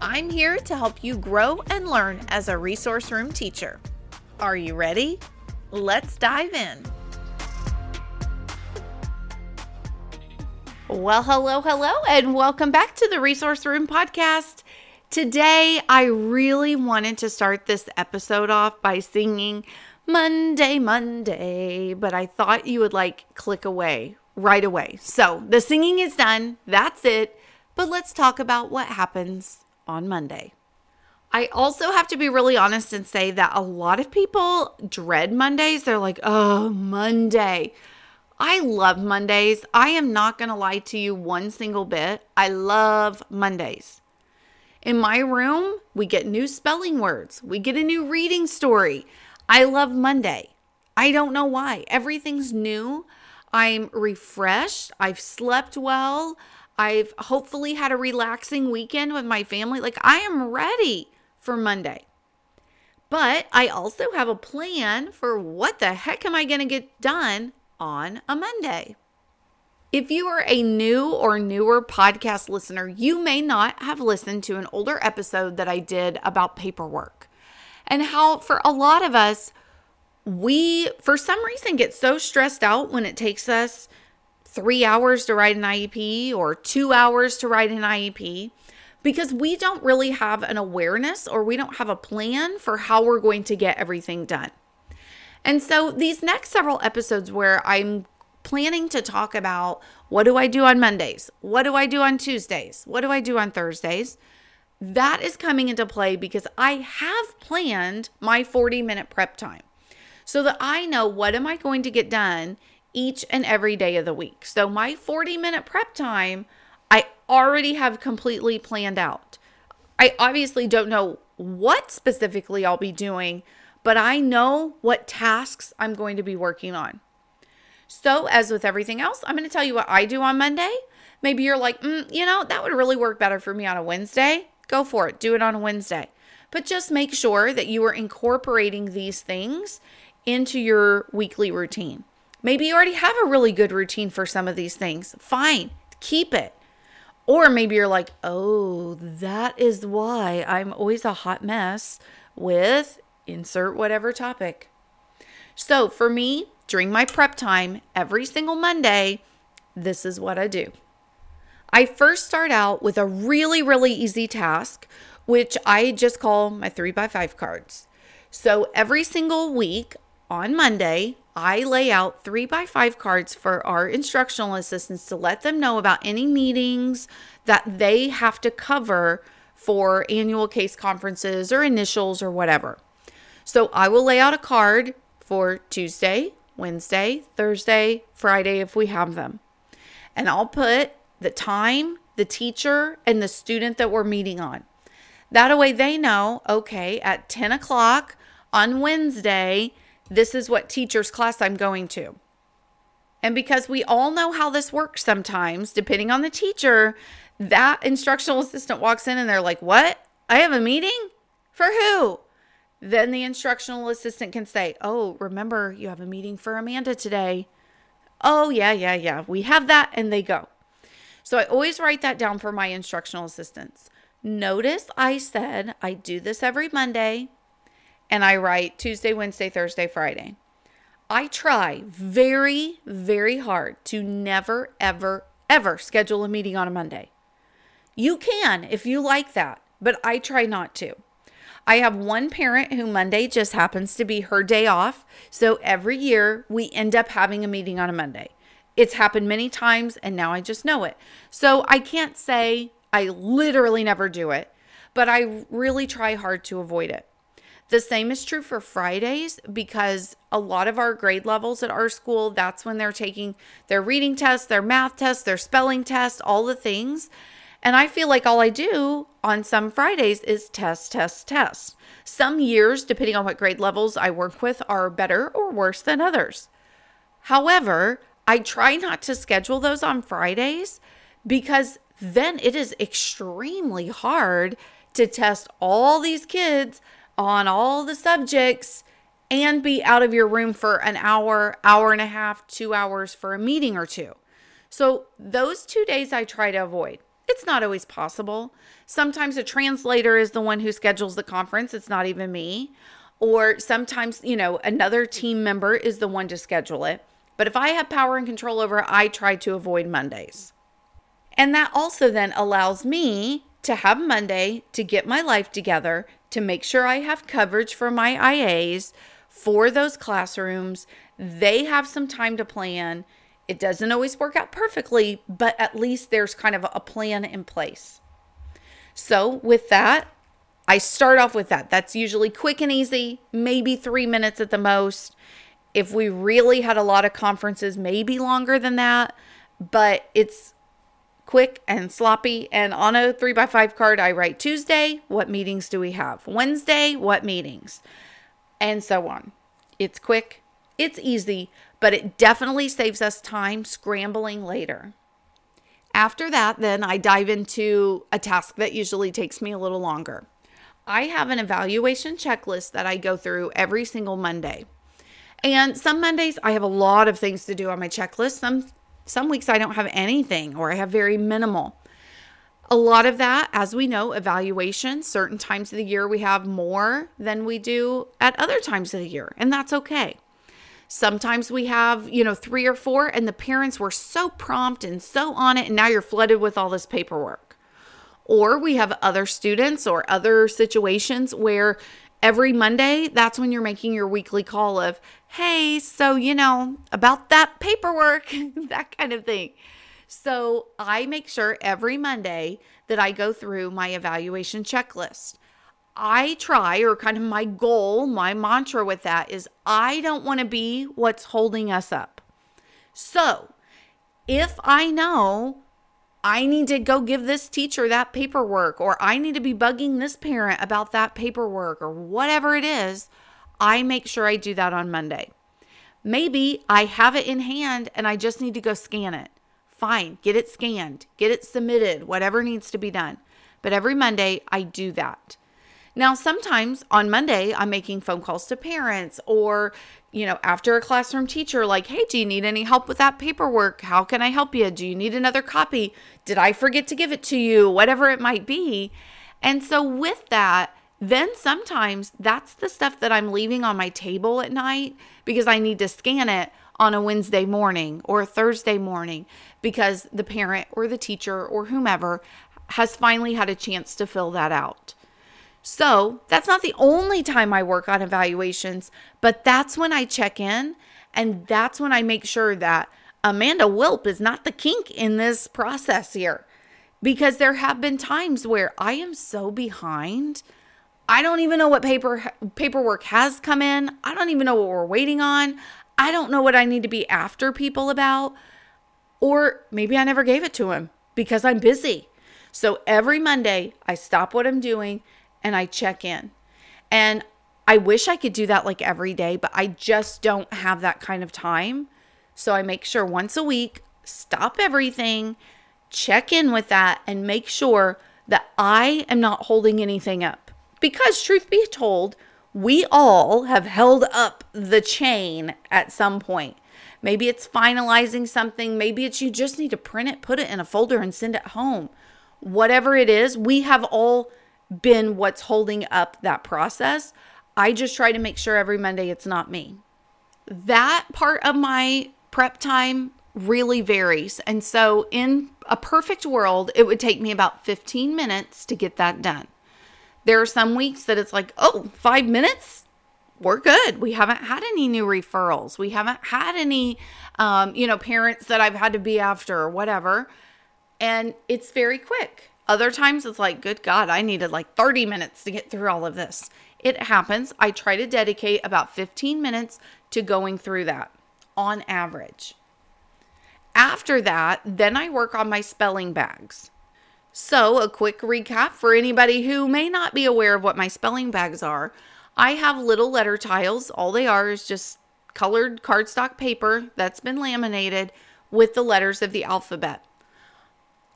I'm here to help you grow and learn as a resource room teacher. Are you ready? Let's dive in. Well, hello, hello, and welcome back to the Resource Room podcast. Today, I really wanted to start this episode off by singing Monday, Monday, but I thought you would like click away right away. So the singing is done. That's it. But let's talk about what happens on Monday. I also have to be really honest and say that a lot of people dread Mondays. They're like, oh, Monday. I love Mondays. I am not going to lie to you one single bit. I love Mondays. In my room, we get new spelling words, we get a new reading story. I love Monday. I don't know why. Everything's new. I'm refreshed. I've slept well. I've hopefully had a relaxing weekend with my family. Like, I am ready for Monday. But I also have a plan for what the heck am I going to get done on a Monday. If you are a new or newer podcast listener, you may not have listened to an older episode that I did about paperwork and how, for a lot of us, we, for some reason, get so stressed out when it takes us three hours to write an IEP or two hours to write an IEP because we don't really have an awareness or we don't have a plan for how we're going to get everything done. And so, these next several episodes where I'm planning to talk about what do I do on Mondays? What do I do on Tuesdays? What do I do on Thursdays? That is coming into play because I have planned my 40 minute prep time so that I know what am I going to get done each and every day of the week. So my 40 minute prep time, I already have completely planned out. I obviously don't know what specifically I'll be doing, but I know what tasks I'm going to be working on. So, as with everything else, I'm going to tell you what I do on Monday. Maybe you're like, mm, you know, that would really work better for me on a Wednesday. Go for it. Do it on a Wednesday. But just make sure that you are incorporating these things into your weekly routine. Maybe you already have a really good routine for some of these things. Fine, keep it. Or maybe you're like, oh, that is why I'm always a hot mess with insert whatever topic. So for me, during my prep time, every single Monday, this is what I do. I first start out with a really, really easy task, which I just call my three by five cards. So every single week on Monday, I lay out three by five cards for our instructional assistants to let them know about any meetings that they have to cover for annual case conferences or initials or whatever. So I will lay out a card for Tuesday, Wednesday, Thursday, Friday if we have them. And I'll put the time, the teacher, and the student that we're meeting on. That way they know, okay, at 10 o'clock on Wednesday, this is what teacher's class I'm going to. And because we all know how this works sometimes, depending on the teacher, that instructional assistant walks in and they're like, What? I have a meeting? For who? Then the instructional assistant can say, Oh, remember, you have a meeting for Amanda today. Oh, yeah, yeah, yeah. We have that. And they go. So I always write that down for my instructional assistants. Notice I said I do this every Monday and I write Tuesday, Wednesday, Thursday, Friday. I try very, very hard to never, ever, ever schedule a meeting on a Monday. You can if you like that, but I try not to. I have one parent who Monday just happens to be her day off. So every year we end up having a meeting on a Monday. It's happened many times and now I just know it. So I can't say I literally never do it, but I really try hard to avoid it. The same is true for Fridays because a lot of our grade levels at our school, that's when they're taking their reading tests, their math tests, their spelling tests, all the things. And I feel like all I do on some Fridays is test, test, test. Some years, depending on what grade levels I work with, are better or worse than others. However, I try not to schedule those on Fridays because then it is extremely hard to test all these kids on all the subjects and be out of your room for an hour, hour and a half, two hours for a meeting or two. So, those two days I try to avoid. It's not always possible. Sometimes a translator is the one who schedules the conference, it's not even me. Or sometimes, you know, another team member is the one to schedule it. But if I have power and control over I try to avoid Mondays. And that also then allows me to have Monday to get my life together, to make sure I have coverage for my IAs for those classrooms. They have some time to plan. It doesn't always work out perfectly, but at least there's kind of a plan in place. So, with that, I start off with that. That's usually quick and easy, maybe three minutes at the most. If we really had a lot of conferences, maybe longer than that, but it's quick and sloppy. And on a three by five card, I write Tuesday, what meetings do we have? Wednesday, what meetings? And so on. It's quick, it's easy, but it definitely saves us time scrambling later. After that, then I dive into a task that usually takes me a little longer. I have an evaluation checklist that I go through every single Monday. And some Mondays I have a lot of things to do on my checklist. Some some weeks I don't have anything or I have very minimal. A lot of that, as we know, evaluation, certain times of the year we have more than we do at other times of the year, and that's okay. Sometimes we have, you know, three or four, and the parents were so prompt and so on it, and now you're flooded with all this paperwork. Or we have other students or other situations where every Monday, that's when you're making your weekly call of, hey, so, you know, about that paperwork, that kind of thing. So I make sure every Monday that I go through my evaluation checklist. I try, or kind of my goal, my mantra with that is I don't want to be what's holding us up. So if I know I need to go give this teacher that paperwork, or I need to be bugging this parent about that paperwork, or whatever it is, I make sure I do that on Monday. Maybe I have it in hand and I just need to go scan it. Fine, get it scanned, get it submitted, whatever needs to be done. But every Monday, I do that. Now, sometimes on Monday, I'm making phone calls to parents or, you know, after a classroom teacher, like, hey, do you need any help with that paperwork? How can I help you? Do you need another copy? Did I forget to give it to you? Whatever it might be. And so, with that, then sometimes that's the stuff that I'm leaving on my table at night because I need to scan it on a Wednesday morning or a Thursday morning because the parent or the teacher or whomever has finally had a chance to fill that out. So that's not the only time I work on evaluations, but that's when I check in and that's when I make sure that Amanda Wilp is not the kink in this process here. Because there have been times where I am so behind. I don't even know what paper paperwork has come in. I don't even know what we're waiting on. I don't know what I need to be after people about. Or maybe I never gave it to him because I'm busy. So every Monday, I stop what I'm doing and I check in. And I wish I could do that like every day, but I just don't have that kind of time. So I make sure once a week, stop everything, check in with that, and make sure that I am not holding anything up. Because, truth be told, we all have held up the chain at some point. Maybe it's finalizing something. Maybe it's you just need to print it, put it in a folder, and send it home. Whatever it is, we have all been what's holding up that process. I just try to make sure every Monday it's not me. That part of my prep time really varies. And so, in a perfect world, it would take me about 15 minutes to get that done. There are some weeks that it's like, oh, five minutes? We're good. We haven't had any new referrals. We haven't had any, um, you know, parents that I've had to be after or whatever. And it's very quick. Other times it's like, good God, I needed like 30 minutes to get through all of this. It happens. I try to dedicate about 15 minutes to going through that on average. After that, then I work on my spelling bags. So, a quick recap for anybody who may not be aware of what my spelling bags are. I have little letter tiles. All they are is just colored cardstock paper that's been laminated with the letters of the alphabet.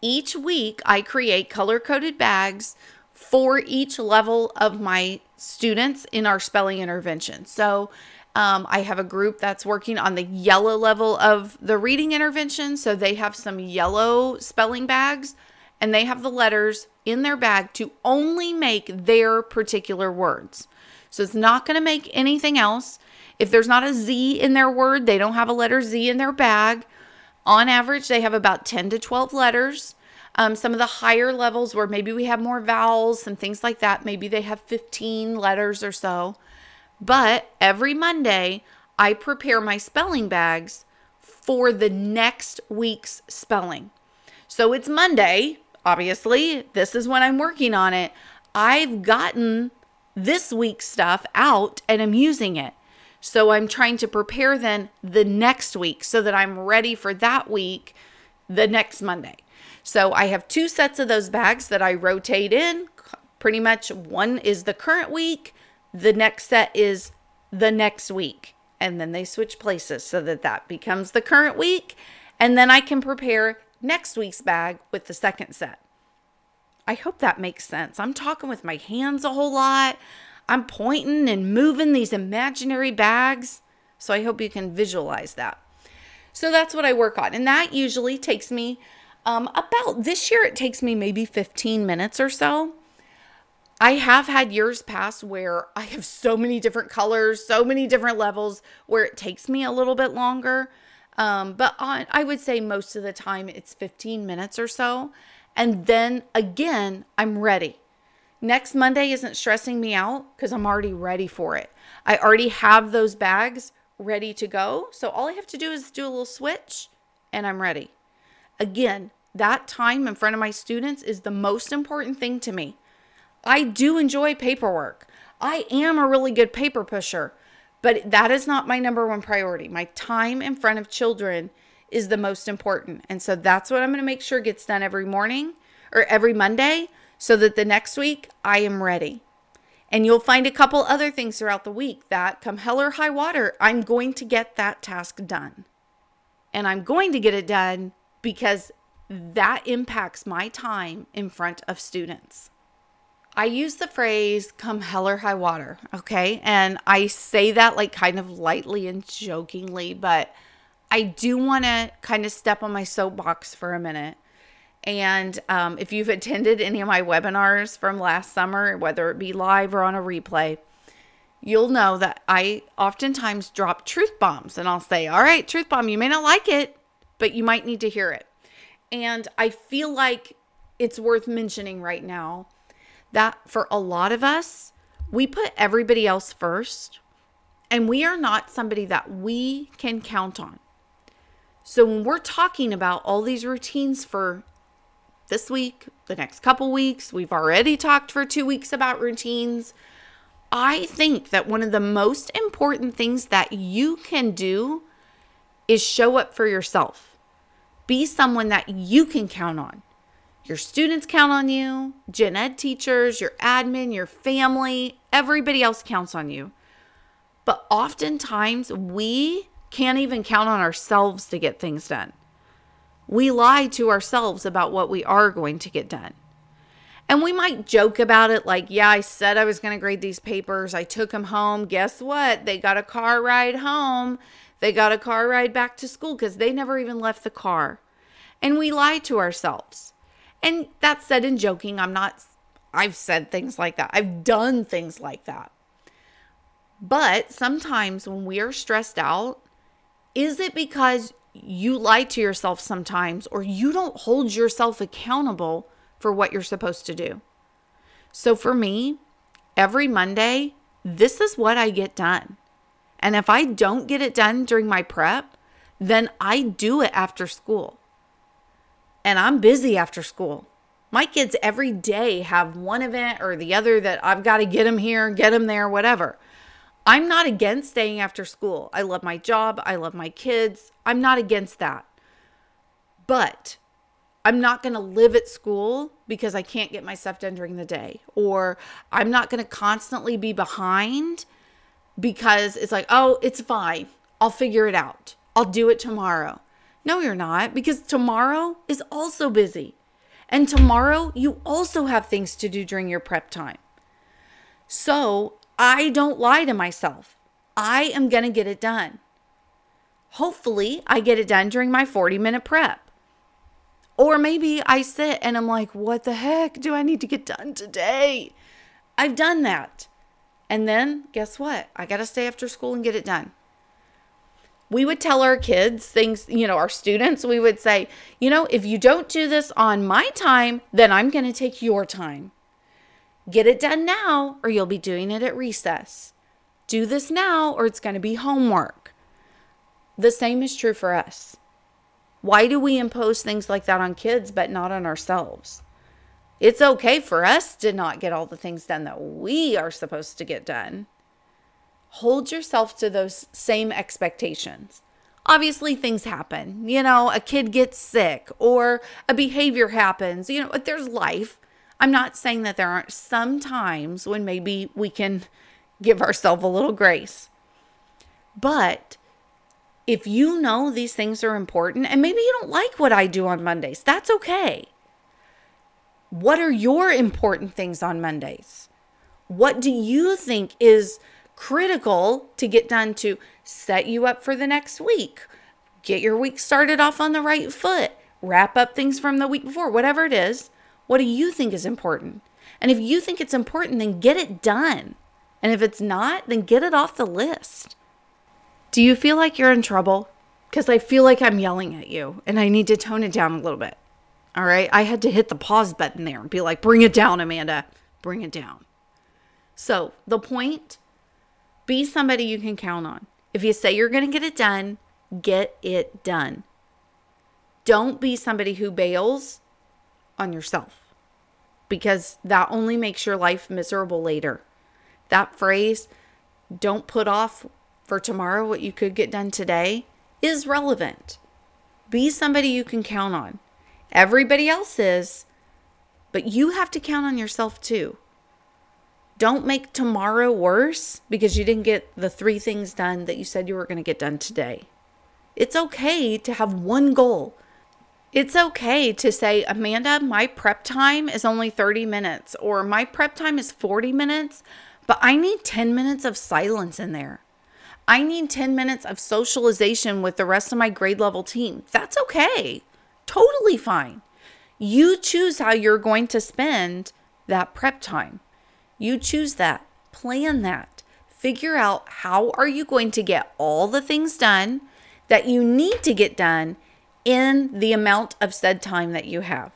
Each week, I create color coded bags for each level of my students in our spelling intervention. So, um, I have a group that's working on the yellow level of the reading intervention. So, they have some yellow spelling bags and they have the letters in their bag to only make their particular words. So, it's not going to make anything else. If there's not a Z in their word, they don't have a letter Z in their bag. On average, they have about 10 to 12 letters. Um, some of the higher levels where maybe we have more vowels and things like that, maybe they have 15 letters or so. But every Monday, I prepare my spelling bags for the next week's spelling. So it's Monday, obviously. This is when I'm working on it. I've gotten this week's stuff out and I'm using it. So I'm trying to prepare then the next week so that I'm ready for that week the next Monday. So I have two sets of those bags that I rotate in. Pretty much one is the current week, the next set is the next week. And then they switch places so that that becomes the current week. And then I can prepare next week's bag with the second set. I hope that makes sense. I'm talking with my hands a whole lot. I'm pointing and moving these imaginary bags. So I hope you can visualize that. So that's what I work on. And that usually takes me um, about this year, it takes me maybe 15 minutes or so. I have had years past where I have so many different colors, so many different levels where it takes me a little bit longer. Um, but on, I would say most of the time it's 15 minutes or so. And then again, I'm ready. Next Monday isn't stressing me out because I'm already ready for it. I already have those bags ready to go. So all I have to do is do a little switch and I'm ready. Again, that time in front of my students is the most important thing to me. I do enjoy paperwork. I am a really good paper pusher, but that is not my number one priority. My time in front of children is the most important. And so that's what I'm going to make sure gets done every morning or every Monday so that the next week I am ready. And you'll find a couple other things throughout the week that come hell or high water, I'm going to get that task done. And I'm going to get it done because that impacts my time in front of students. I use the phrase come hell or high water, okay? And I say that like kind of lightly and jokingly, but I do want to kind of step on my soapbox for a minute and um, if you've attended any of my webinars from last summer, whether it be live or on a replay, you'll know that I oftentimes drop truth bombs and I'll say, All right, truth bomb, you may not like it, but you might need to hear it. And I feel like it's worth mentioning right now that for a lot of us, we put everybody else first, and we are not somebody that we can count on. So when we're talking about all these routines for this week, the next couple weeks. We've already talked for two weeks about routines. I think that one of the most important things that you can do is show up for yourself. Be someone that you can count on. Your students count on you, gen ed teachers, your admin, your family, everybody else counts on you. But oftentimes we can't even count on ourselves to get things done we lie to ourselves about what we are going to get done. And we might joke about it like, yeah, I said I was going to grade these papers. I took them home. Guess what? They got a car ride home. They got a car ride back to school because they never even left the car. And we lie to ourselves. And that's said in joking. I'm not, I've said things like that. I've done things like that. But sometimes when we are stressed out, is it because you lie to yourself sometimes or you don't hold yourself accountable for what you're supposed to do. So for me, every Monday, this is what I get done. And if I don't get it done during my prep, then I do it after school. And I'm busy after school. My kids every day have one event or the other that I've got to get them here, get them there, whatever. I'm not against staying after school. I love my job. I love my kids. I'm not against that. But I'm not going to live at school because I can't get my stuff done during the day. Or I'm not going to constantly be behind because it's like, oh, it's fine. I'll figure it out. I'll do it tomorrow. No, you're not because tomorrow is also busy. And tomorrow you also have things to do during your prep time. So I don't lie to myself. I am going to get it done. Hopefully, I get it done during my 40 minute prep. Or maybe I sit and I'm like, what the heck do I need to get done today? I've done that. And then guess what? I got to stay after school and get it done. We would tell our kids things, you know, our students, we would say, you know, if you don't do this on my time, then I'm going to take your time. Get it done now, or you'll be doing it at recess. Do this now, or it's going to be homework. The same is true for us. Why do we impose things like that on kids but not on ourselves? It's okay for us to not get all the things done that we are supposed to get done. Hold yourself to those same expectations. Obviously, things happen. You know, a kid gets sick or a behavior happens. You know, there's life. I'm not saying that there aren't some times when maybe we can give ourselves a little grace. But if you know these things are important and maybe you don't like what I do on Mondays, that's okay. What are your important things on Mondays? What do you think is critical to get done to set you up for the next week? Get your week started off on the right foot, wrap up things from the week before, whatever it is. What do you think is important? And if you think it's important, then get it done. And if it's not, then get it off the list. Do you feel like you're in trouble? Because I feel like I'm yelling at you and I need to tone it down a little bit. All right. I had to hit the pause button there and be like, bring it down, Amanda. Bring it down. So, the point be somebody you can count on. If you say you're going to get it done, get it done. Don't be somebody who bails on yourself because that only makes your life miserable later. That phrase, don't put off for tomorrow what you could get done today is relevant. Be somebody you can count on. Everybody else is, but you have to count on yourself too. Don't make tomorrow worse because you didn't get the three things done that you said you were going to get done today. It's okay to have one goal. It's okay to say, Amanda, my prep time is only 30 minutes, or my prep time is 40 minutes, but I need 10 minutes of silence in there. I need 10 minutes of socialization with the rest of my grade level team. That's okay. Totally fine. You choose how you're going to spend that prep time. You choose that. Plan that. Figure out how are you going to get all the things done that you need to get done in the amount of said time that you have.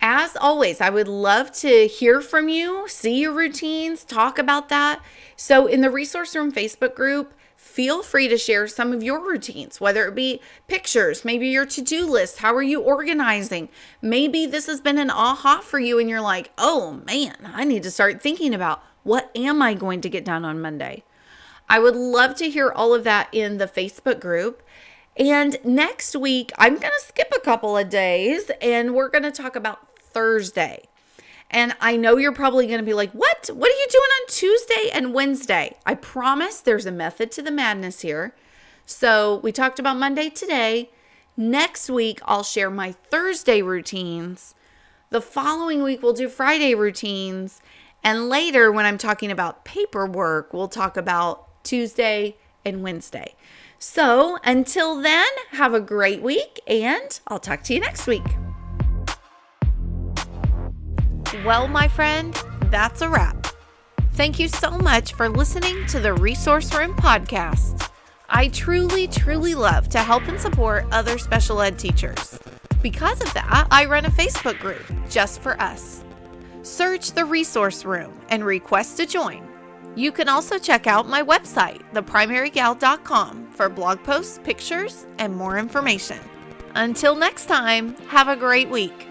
As always, I would love to hear from you, see your routines, talk about that. So, in the Resource Room Facebook group, feel free to share some of your routines, whether it be pictures, maybe your to do list. How are you organizing? Maybe this has been an aha for you and you're like, oh man, I need to start thinking about what am I going to get done on Monday? I would love to hear all of that in the Facebook group. And next week, I'm going to skip a couple of days and we're going to talk about Thursday. And I know you're probably going to be like, what? What are you doing on Tuesday and Wednesday? I promise there's a method to the madness here. So we talked about Monday today. Next week, I'll share my Thursday routines. The following week, we'll do Friday routines. And later, when I'm talking about paperwork, we'll talk about Tuesday and Wednesday. So until then, have a great week, and I'll talk to you next week. Well, my friend, that's a wrap. Thank you so much for listening to the Resource Room podcast. I truly, truly love to help and support other special ed teachers. Because of that, I run a Facebook group just for us. Search the Resource Room and request to join. You can also check out my website, theprimarygal.com, for blog posts, pictures, and more information. Until next time, have a great week.